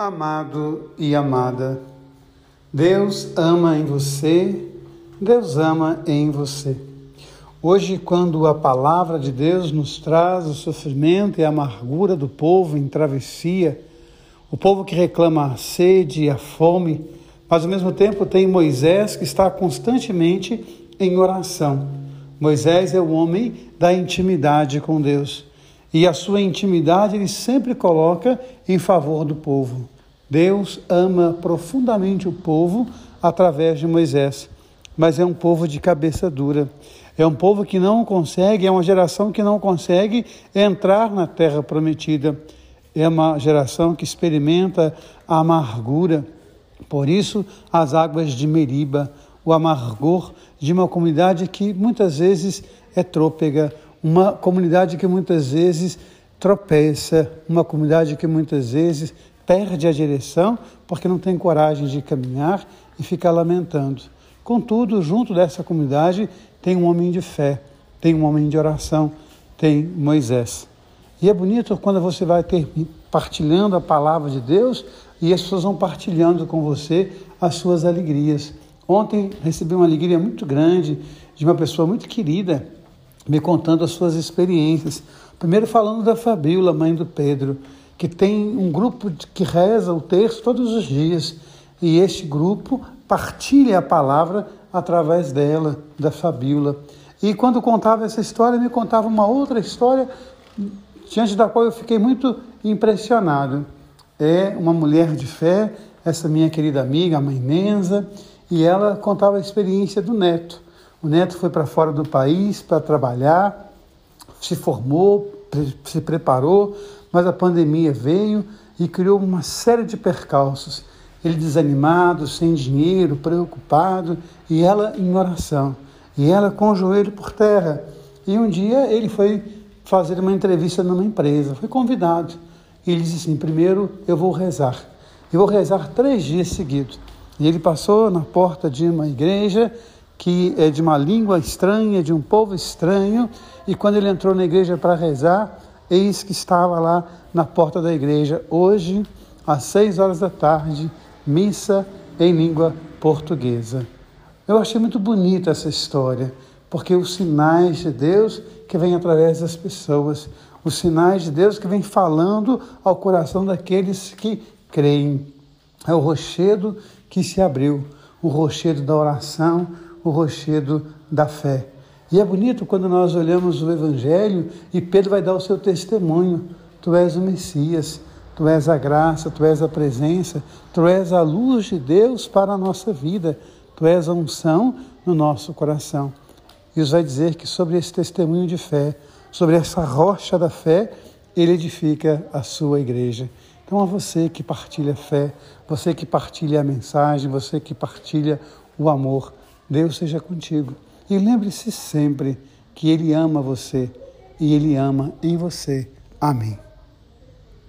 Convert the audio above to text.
Amado e amada, Deus ama em você, Deus ama em você. Hoje, quando a palavra de Deus nos traz o sofrimento e a amargura do povo em travessia, o povo que reclama a sede e a fome, mas ao mesmo tempo tem Moisés que está constantemente em oração. Moisés é o homem da intimidade com Deus e a sua intimidade ele sempre coloca em favor do povo. Deus ama profundamente o povo através de Moisés, mas é um povo de cabeça dura. É um povo que não consegue, é uma geração que não consegue entrar na terra prometida. É uma geração que experimenta a amargura. Por isso, as águas de Meriba, o amargor de uma comunidade que muitas vezes é trôpega, uma comunidade que muitas vezes tropeça, uma comunidade que muitas vezes perde a direção porque não tem coragem de caminhar e fica lamentando. Contudo, junto dessa comunidade tem um homem de fé, tem um homem de oração, tem Moisés. E é bonito quando você vai ter, partilhando a palavra de Deus e as pessoas vão partilhando com você as suas alegrias. Ontem recebi uma alegria muito grande de uma pessoa muito querida me contando as suas experiências. Primeiro falando da Fabíola, mãe do Pedro, que tem um grupo que reza o terço todos os dias. E este grupo partilha a palavra através dela, da Fabíola. E quando contava essa história, me contava uma outra história diante da qual eu fiquei muito impressionado. É uma mulher de fé, essa minha querida amiga, a mãe Menza, e ela contava a experiência do neto. O neto foi para fora do país para trabalhar, se formou, se preparou, mas a pandemia veio e criou uma série de percalços. Ele desanimado, sem dinheiro, preocupado, e ela em oração, e ela com o joelho por terra. E um dia ele foi fazer uma entrevista numa empresa, foi convidado. E ele disse assim: primeiro eu vou rezar. Eu vou rezar três dias seguidos. E ele passou na porta de uma igreja que é de uma língua estranha, de um povo estranho, e quando ele entrou na igreja para rezar, eis que estava lá na porta da igreja, hoje, às seis horas da tarde, missa em língua portuguesa. Eu achei muito bonita essa história, porque os sinais de Deus que vêm através das pessoas, os sinais de Deus que vêm falando ao coração daqueles que creem. É o rochedo que se abriu, o rochedo da oração, o rochedo da fé. E é bonito quando nós olhamos o Evangelho e Pedro vai dar o seu testemunho. Tu és o Messias, tu és a graça, tu és a presença, tu és a luz de Deus para a nossa vida, tu és a unção no nosso coração. E os vai dizer que sobre esse testemunho de fé, sobre essa rocha da fé, ele edifica a sua igreja. Então, a você que partilha a fé, você que partilha a mensagem, você que partilha o amor, Deus seja contigo. E lembre-se sempre que Ele ama você e Ele ama em você. Amém.